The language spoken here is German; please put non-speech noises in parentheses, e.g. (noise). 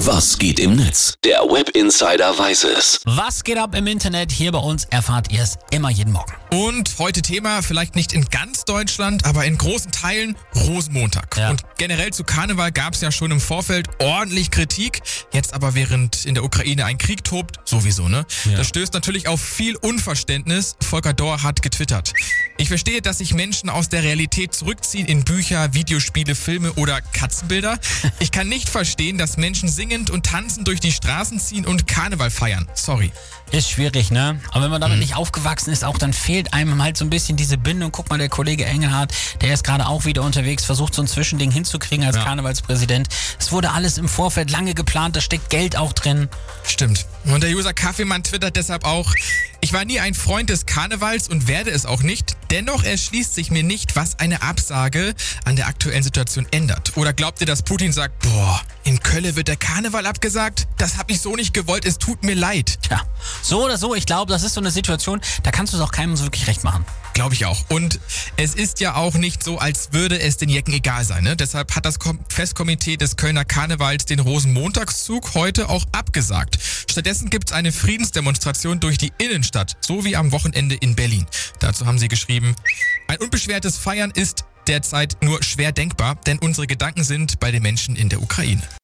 Was geht im Netz? Der Web Insider weiß es. Was geht ab im Internet? Hier bei uns erfahrt ihr es immer jeden Morgen. Und heute Thema, vielleicht nicht in ganz Deutschland, aber in großen Teilen Rosenmontag. Ja. Und generell zu Karneval gab es ja schon im Vorfeld ordentlich Kritik. Jetzt aber während in der Ukraine ein Krieg tobt, sowieso, ne? Ja. Das stößt natürlich auf viel Unverständnis. Volker Dohr hat getwittert. Ich verstehe, dass sich Menschen aus der Realität zurückziehen in Bücher, Videospiele, Filme oder Katzenbilder. (laughs) Ich kann nicht verstehen, dass Menschen singend und tanzend durch die Straßen ziehen und Karneval feiern. Sorry. Ist schwierig, ne? Aber wenn man damit Mhm. nicht aufgewachsen ist, auch dann fehlt einem halt so ein bisschen diese Bindung. Guck mal, der Kollege Engelhardt, der ist gerade auch wieder unterwegs, versucht so ein Zwischending hinzukriegen als Ja. Karnevalspräsident. Es wurde alles im Vorfeld lange geplant, da steckt Geld auch drin. Stimmt. Und der User Kaffeemann twittert deshalb auch, ich war nie ein Freund des Karnevals und werde es auch nicht. Dennoch erschließt sich mir nicht, was eine Absage an der aktuellen Situation ändert. Oder glaubt ihr, dass Putin sagt, boah, in Kölle wird der Karneval abgesagt? Das habe ich so nicht gewollt, es tut mir leid. Tja, so oder so, ich glaube, das ist so eine Situation, da kannst du es auch keinem so wirklich recht machen. Glaube ich auch. Und es ist ja auch nicht so, als würde es den Jecken egal sein. Ne? Deshalb hat das Kom Festkomitee des Kölner Karnevals den Rosenmontagszug heute auch abgesagt. Stattdessen gibt es eine Friedensdemonstration durch die Innenstadt, so wie am Wochenende in Berlin. Dazu haben sie geschrieben, ein unbeschwertes Feiern ist derzeit nur schwer denkbar, denn unsere Gedanken sind bei den Menschen in der Ukraine.